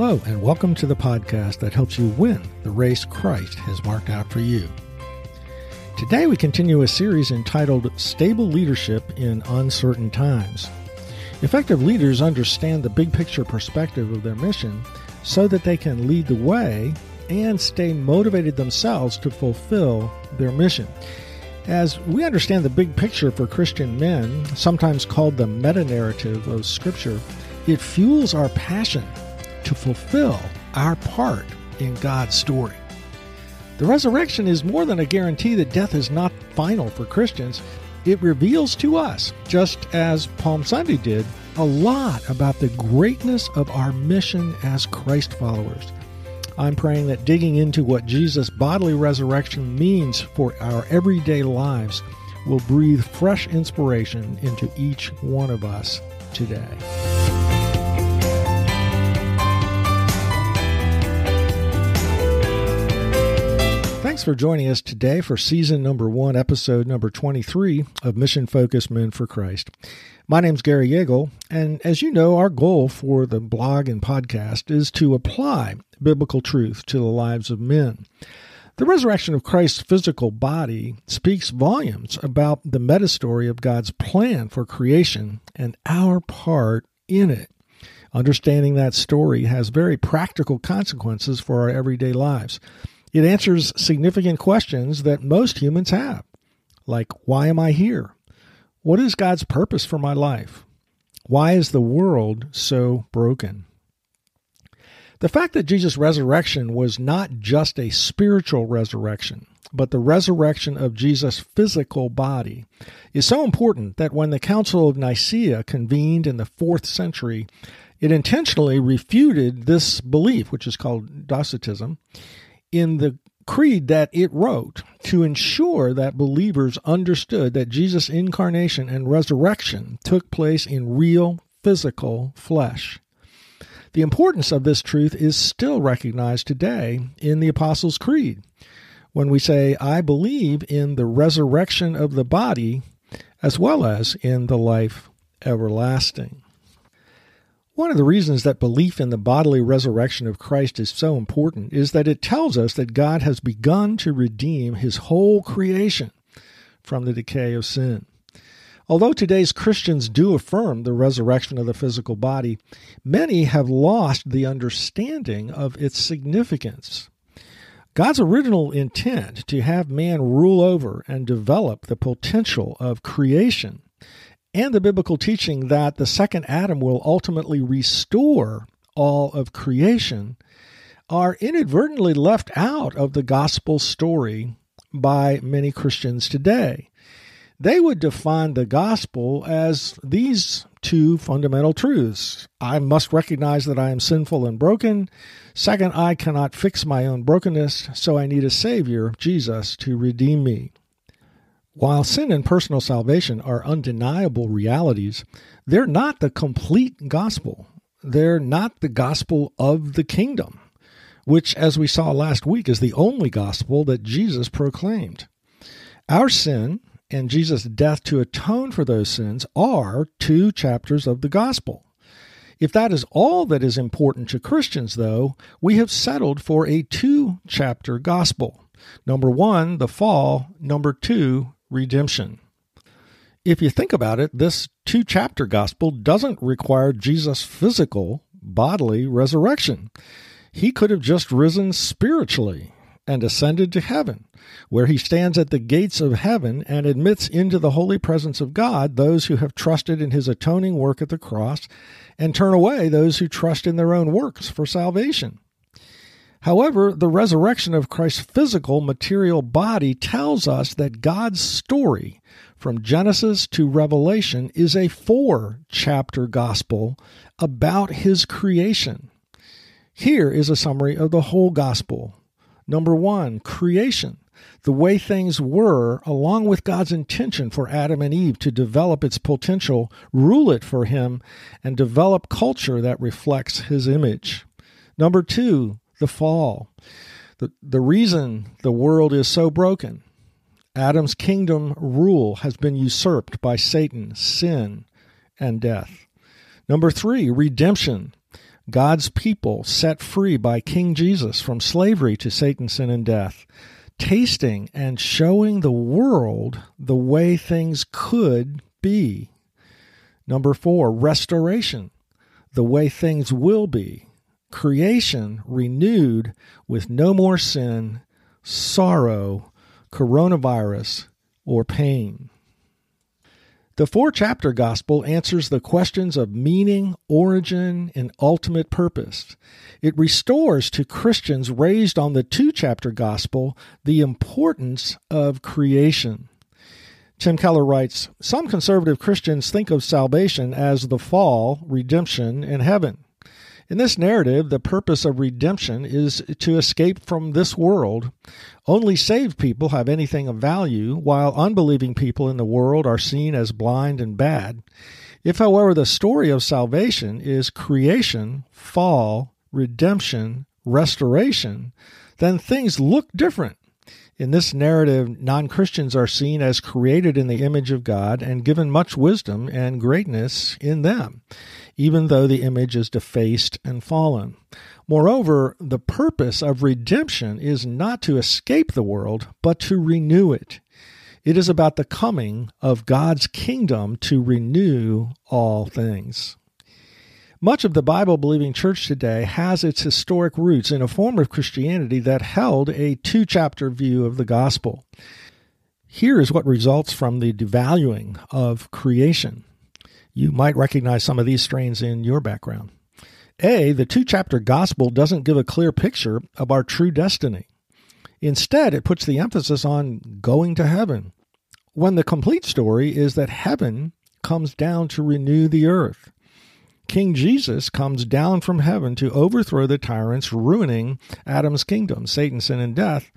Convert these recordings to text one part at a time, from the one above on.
Hello, and welcome to the podcast that helps you win the race Christ has marked out for you. Today, we continue a series entitled Stable Leadership in Uncertain Times. Effective leaders understand the big picture perspective of their mission so that they can lead the way and stay motivated themselves to fulfill their mission. As we understand the big picture for Christian men, sometimes called the meta narrative of Scripture, it fuels our passion to fulfill our part in God's story. The resurrection is more than a guarantee that death is not final for Christians. It reveals to us, just as Palm Sunday did, a lot about the greatness of our mission as Christ followers. I'm praying that digging into what Jesus' bodily resurrection means for our everyday lives will breathe fresh inspiration into each one of us today. Thanks for joining us today for season number one, episode number 23 of Mission Focused Men for Christ. My name's Gary Yeagle, and as you know, our goal for the blog and podcast is to apply biblical truth to the lives of men. The resurrection of Christ's physical body speaks volumes about the meta story of God's plan for creation and our part in it. Understanding that story has very practical consequences for our everyday lives. It answers significant questions that most humans have, like why am I here? What is God's purpose for my life? Why is the world so broken? The fact that Jesus' resurrection was not just a spiritual resurrection, but the resurrection of Jesus' physical body is so important that when the Council of Nicaea convened in the fourth century, it intentionally refuted this belief, which is called Docetism, in the creed that it wrote to ensure that believers understood that Jesus' incarnation and resurrection took place in real physical flesh. The importance of this truth is still recognized today in the Apostles' Creed when we say, I believe in the resurrection of the body as well as in the life everlasting. One of the reasons that belief in the bodily resurrection of Christ is so important is that it tells us that God has begun to redeem his whole creation from the decay of sin. Although today's Christians do affirm the resurrection of the physical body, many have lost the understanding of its significance. God's original intent to have man rule over and develop the potential of creation and the biblical teaching that the second Adam will ultimately restore all of creation are inadvertently left out of the gospel story by many Christians today. They would define the gospel as these two fundamental truths. I must recognize that I am sinful and broken. Second, I cannot fix my own brokenness, so I need a Savior, Jesus, to redeem me. While sin and personal salvation are undeniable realities, they're not the complete gospel. They're not the gospel of the kingdom, which, as we saw last week, is the only gospel that Jesus proclaimed. Our sin and Jesus' death to atone for those sins are two chapters of the gospel. If that is all that is important to Christians, though, we have settled for a two chapter gospel. Number one, the fall. Number two, redemption. If you think about it, this two chapter gospel doesn't require Jesus' physical, bodily resurrection. He could have just risen spiritually and ascended to heaven, where he stands at the gates of heaven and admits into the holy presence of God those who have trusted in his atoning work at the cross and turn away those who trust in their own works for salvation. However, the resurrection of Christ's physical material body tells us that God's story from Genesis to Revelation is a four chapter gospel about his creation. Here is a summary of the whole gospel. Number one, creation. The way things were, along with God's intention for Adam and Eve to develop its potential, rule it for him, and develop culture that reflects his image. Number two, the fall. The, the reason the world is so broken Adam's kingdom rule has been usurped by Satan, sin, and death. Number three, redemption. God's people set free by King Jesus from slavery to Satan, sin, and death, tasting and showing the world the way things could be. Number four, restoration, the way things will be. Creation renewed with no more sin, sorrow, coronavirus, or pain. The four chapter gospel answers the questions of meaning, origin, and ultimate purpose. It restores to Christians raised on the two chapter gospel the importance of creation. Tim Keller writes Some conservative Christians think of salvation as the fall, redemption, and heaven. In this narrative, the purpose of redemption is to escape from this world. Only saved people have anything of value, while unbelieving people in the world are seen as blind and bad. If, however, the story of salvation is creation, fall, redemption, restoration, then things look different. In this narrative, non Christians are seen as created in the image of God and given much wisdom and greatness in them, even though the image is defaced and fallen. Moreover, the purpose of redemption is not to escape the world, but to renew it. It is about the coming of God's kingdom to renew all things. Much of the Bible believing church today has its historic roots in a form of Christianity that held a two chapter view of the gospel. Here is what results from the devaluing of creation. You might recognize some of these strains in your background. A, the two chapter gospel doesn't give a clear picture of our true destiny. Instead, it puts the emphasis on going to heaven, when the complete story is that heaven comes down to renew the earth. King Jesus comes down from heaven to overthrow the tyrants, ruining Adam's kingdom, Satan, sin, and death.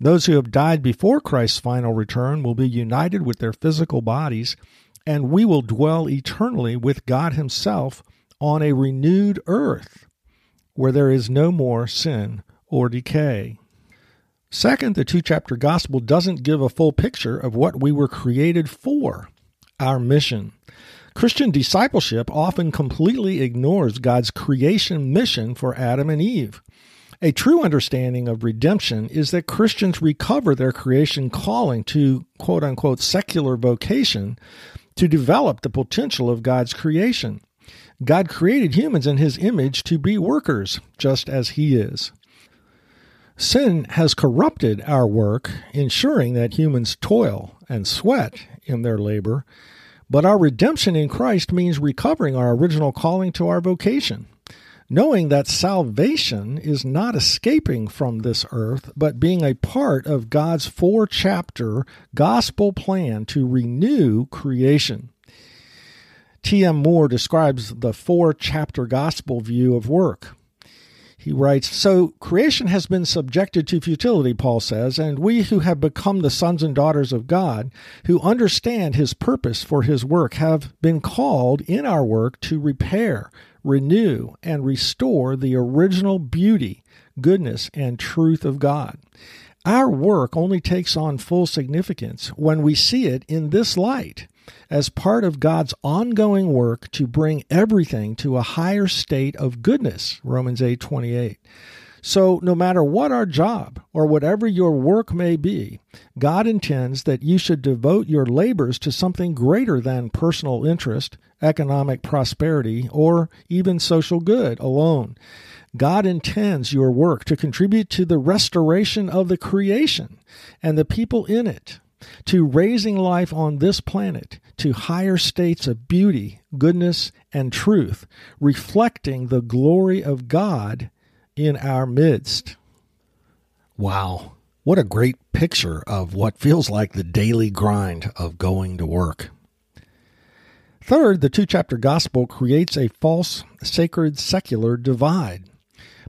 Those who have died before Christ's final return will be united with their physical bodies, and we will dwell eternally with God Himself on a renewed earth where there is no more sin or decay. Second, the two chapter gospel doesn't give a full picture of what we were created for, our mission. Christian discipleship often completely ignores God's creation mission for Adam and Eve. A true understanding of redemption is that Christians recover their creation calling to quote unquote secular vocation to develop the potential of God's creation. God created humans in his image to be workers, just as he is. Sin has corrupted our work, ensuring that humans toil and sweat in their labor but our redemption in Christ means recovering our original calling to our vocation, knowing that salvation is not escaping from this earth, but being a part of God's four chapter gospel plan to renew creation. T.M. Moore describes the four chapter gospel view of work. He writes So creation has been subjected to futility, Paul says, and we who have become the sons and daughters of God, who understand his purpose for his work, have been called in our work to repair, renew, and restore the original beauty, goodness, and truth of God. Our work only takes on full significance when we see it in this light as part of God's ongoing work to bring everything to a higher state of goodness. Romans 8:28. So, no matter what our job or whatever your work may be, God intends that you should devote your labors to something greater than personal interest, economic prosperity, or even social good alone. God intends your work to contribute to the restoration of the creation and the people in it, to raising life on this planet to higher states of beauty, goodness, and truth, reflecting the glory of God in our midst. Wow, what a great picture of what feels like the daily grind of going to work. Third, the two chapter gospel creates a false sacred secular divide.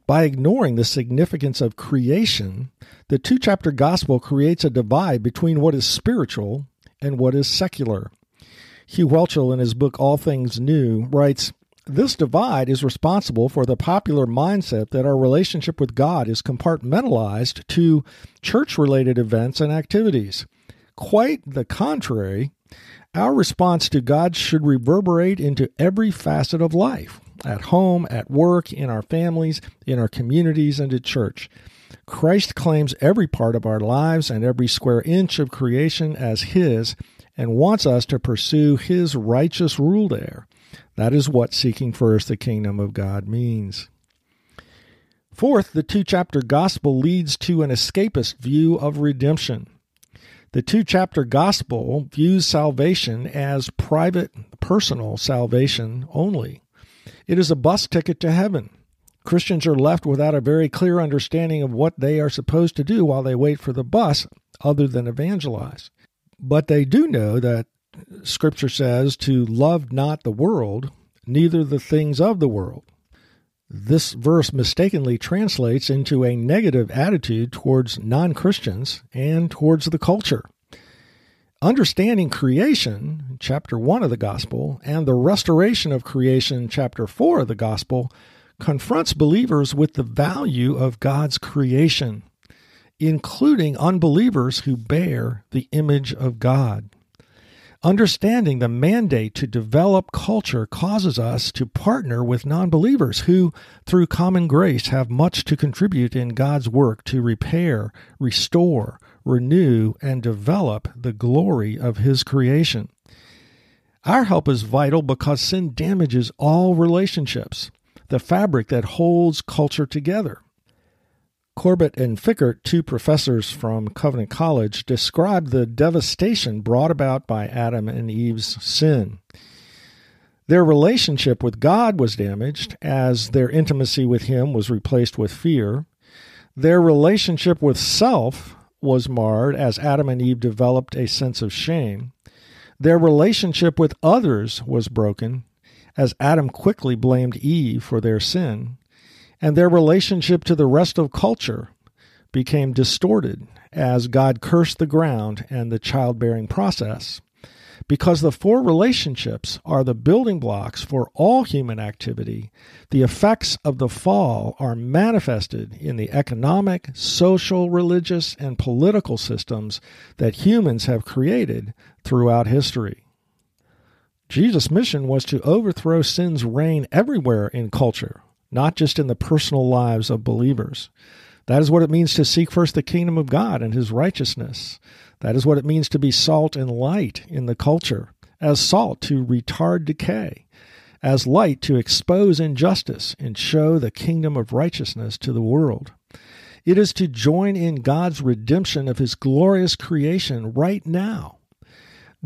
By ignoring the significance of creation, the two chapter gospel creates a divide between what is spiritual and what is secular. Hugh Whelchel, in his book All Things New, writes This divide is responsible for the popular mindset that our relationship with God is compartmentalized to church related events and activities. Quite the contrary, our response to God should reverberate into every facet of life. At home, at work, in our families, in our communities, and at church. Christ claims every part of our lives and every square inch of creation as His and wants us to pursue His righteous rule there. That is what seeking first the kingdom of God means. Fourth, the two chapter gospel leads to an escapist view of redemption. The two chapter gospel views salvation as private, personal salvation only. It is a bus ticket to heaven. Christians are left without a very clear understanding of what they are supposed to do while they wait for the bus, other than evangelize. But they do know that Scripture says to love not the world, neither the things of the world. This verse mistakenly translates into a negative attitude towards non Christians and towards the culture. Understanding creation, chapter 1 of the Gospel, and the restoration of creation, chapter 4 of the Gospel, confronts believers with the value of God's creation, including unbelievers who bear the image of God. Understanding the mandate to develop culture causes us to partner with non believers who, through common grace, have much to contribute in God's work to repair, restore, renew, and develop the glory of His creation. Our help is vital because sin damages all relationships, the fabric that holds culture together. Corbett and Fikkert, two professors from Covenant College, described the devastation brought about by Adam and Eve's sin. Their relationship with God was damaged as their intimacy with Him was replaced with fear. Their relationship with self was marred as Adam and Eve developed a sense of shame. Their relationship with others was broken as Adam quickly blamed Eve for their sin and their relationship to the rest of culture became distorted as God cursed the ground and the childbearing process. Because the four relationships are the building blocks for all human activity, the effects of the fall are manifested in the economic, social, religious, and political systems that humans have created throughout history. Jesus' mission was to overthrow sin's reign everywhere in culture, not just in the personal lives of believers. That is what it means to seek first the kingdom of God and his righteousness. That is what it means to be salt and light in the culture, as salt to retard decay, as light to expose injustice and show the kingdom of righteousness to the world. It is to join in God's redemption of his glorious creation right now.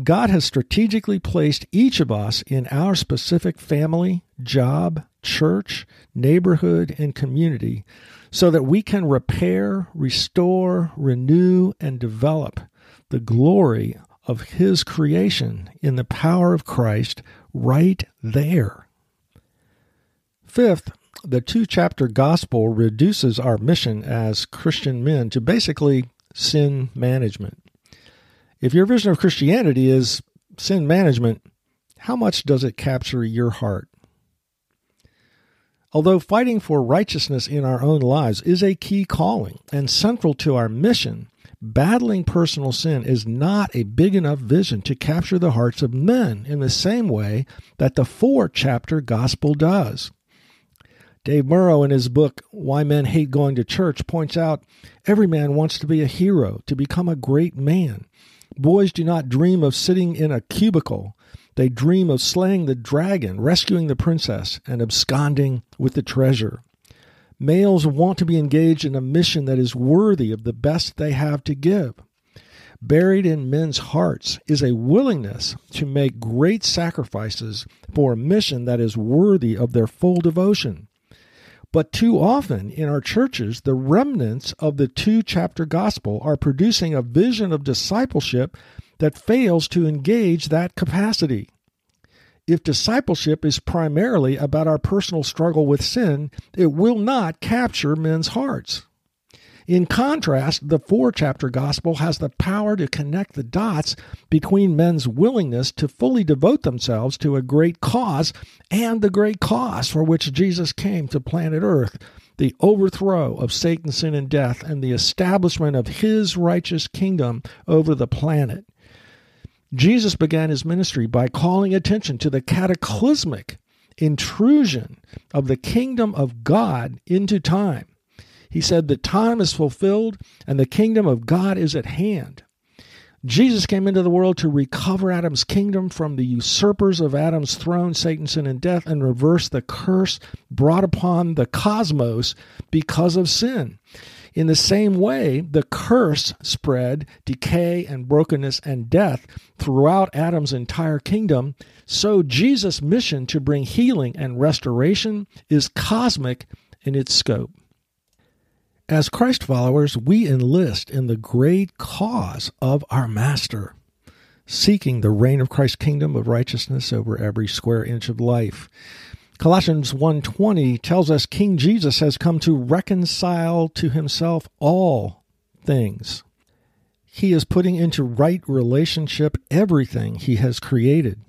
God has strategically placed each of us in our specific family, job, church, neighborhood, and community so that we can repair, restore, renew, and develop the glory of His creation in the power of Christ right there. Fifth, the two chapter gospel reduces our mission as Christian men to basically sin management. If your vision of Christianity is sin management, how much does it capture your heart? Although fighting for righteousness in our own lives is a key calling and central to our mission, battling personal sin is not a big enough vision to capture the hearts of men in the same way that the four chapter gospel does. Dave Murrow, in his book, Why Men Hate Going to Church, points out every man wants to be a hero, to become a great man. Boys do not dream of sitting in a cubicle they dream of slaying the dragon, rescuing the princess, and absconding with the treasure. Males want to be engaged in a mission that is worthy of the best they have to give. Buried in men's hearts is a willingness to make great sacrifices for a mission that is worthy of their full devotion. But too often in our churches, the remnants of the two chapter gospel are producing a vision of discipleship that fails to engage that capacity. If discipleship is primarily about our personal struggle with sin, it will not capture men's hearts. In contrast, the four chapter gospel has the power to connect the dots between men's willingness to fully devote themselves to a great cause and the great cause for which Jesus came to planet Earth the overthrow of Satan, sin, and death, and the establishment of his righteous kingdom over the planet. Jesus began his ministry by calling attention to the cataclysmic intrusion of the kingdom of God into time. He said, The time is fulfilled and the kingdom of God is at hand. Jesus came into the world to recover Adam's kingdom from the usurpers of Adam's throne, Satan, sin, and death, and reverse the curse brought upon the cosmos because of sin. In the same way, the curse spread decay and brokenness and death throughout Adam's entire kingdom. So Jesus' mission to bring healing and restoration is cosmic in its scope. As Christ followers, we enlist in the great cause of our Master, seeking the reign of Christ's kingdom of righteousness over every square inch of life. Colossians 1:20 tells us King Jesus has come to reconcile to himself all things. He is putting into right relationship everything he has created.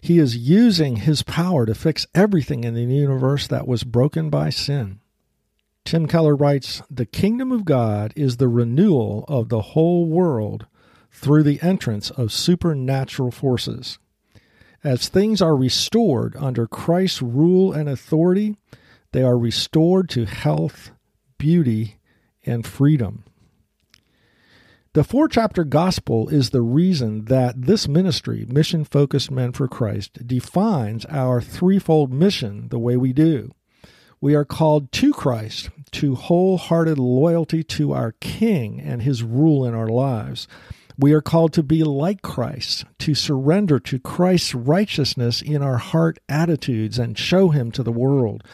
He is using his power to fix everything in the universe that was broken by sin. Tim Keller writes The kingdom of God is the renewal of the whole world through the entrance of supernatural forces. As things are restored under Christ's rule and authority, they are restored to health, beauty, and freedom. The four chapter gospel is the reason that this ministry, Mission Focused Men for Christ, defines our threefold mission the way we do. We are called to Christ, to wholehearted loyalty to our King and his rule in our lives. We are called to be like Christ, to surrender to Christ's righteousness in our heart attitudes and show him to the world.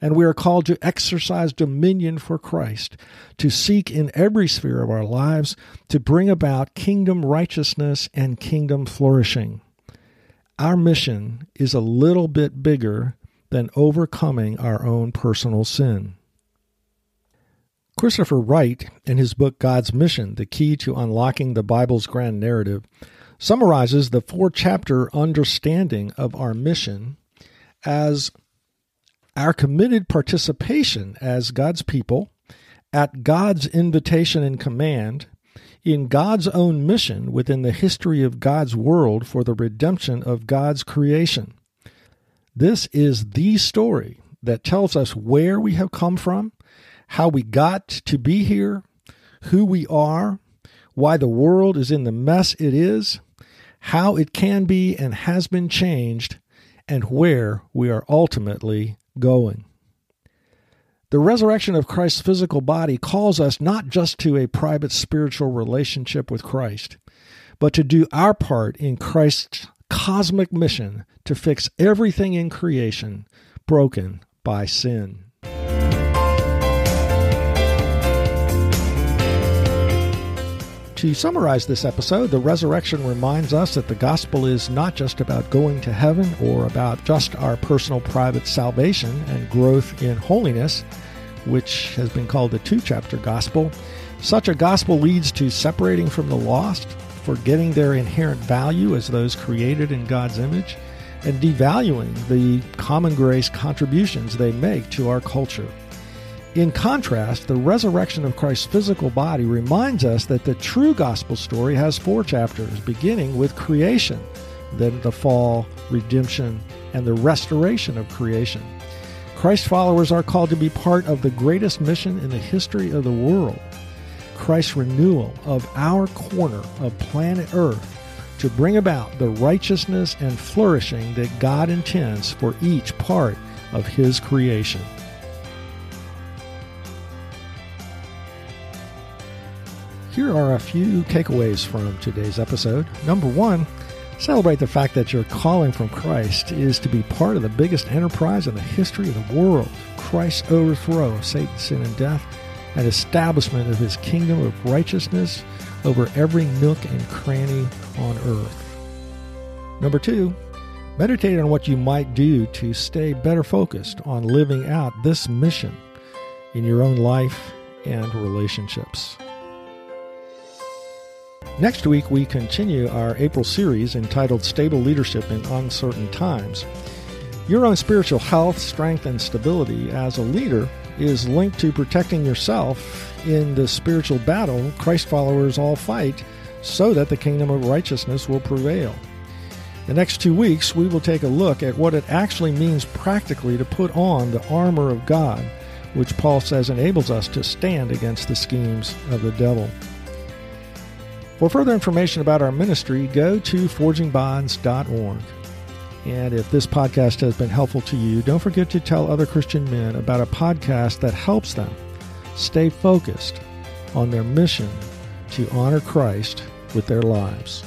And we are called to exercise dominion for Christ, to seek in every sphere of our lives to bring about kingdom righteousness and kingdom flourishing. Our mission is a little bit bigger than overcoming our own personal sin. Christopher Wright, in his book God's Mission The Key to Unlocking the Bible's Grand Narrative, summarizes the four chapter understanding of our mission as our committed participation as God's people at God's invitation and command in God's own mission within the history of God's world for the redemption of God's creation. This is the story that tells us where we have come from, how we got to be here, who we are, why the world is in the mess it is, how it can be and has been changed, and where we are ultimately going. The resurrection of Christ's physical body calls us not just to a private spiritual relationship with Christ, but to do our part in Christ's cosmic mission to fix everything in creation broken by sin. To summarize this episode, the resurrection reminds us that the gospel is not just about going to heaven or about just our personal private salvation and growth in holiness, which has been called the two chapter gospel. Such a gospel leads to separating from the lost, forgetting their inherent value as those created in God's image, and devaluing the common grace contributions they make to our culture. In contrast, the resurrection of Christ's physical body reminds us that the true gospel story has four chapters, beginning with creation, then the fall, redemption, and the restoration of creation. Christ followers are called to be part of the greatest mission in the history of the world Christ's renewal of our corner of planet Earth to bring about the righteousness and flourishing that God intends for each part of His creation. Here are a few takeaways from today's episode. Number one, celebrate the fact that your calling from Christ is to be part of the biggest enterprise in the history of the world Christ's overthrow of Satan, sin, and death and establishment of his kingdom of righteousness over every nook and cranny on earth. Number two, meditate on what you might do to stay better focused on living out this mission in your own life and relationships. Next week, we continue our April series entitled Stable Leadership in Uncertain Times. Your own spiritual health, strength, and stability as a leader is linked to protecting yourself in the spiritual battle Christ followers all fight so that the kingdom of righteousness will prevail. The next two weeks, we will take a look at what it actually means practically to put on the armor of God, which Paul says enables us to stand against the schemes of the devil. For further information about our ministry, go to forgingbonds.org. And if this podcast has been helpful to you, don't forget to tell other Christian men about a podcast that helps them stay focused on their mission to honor Christ with their lives.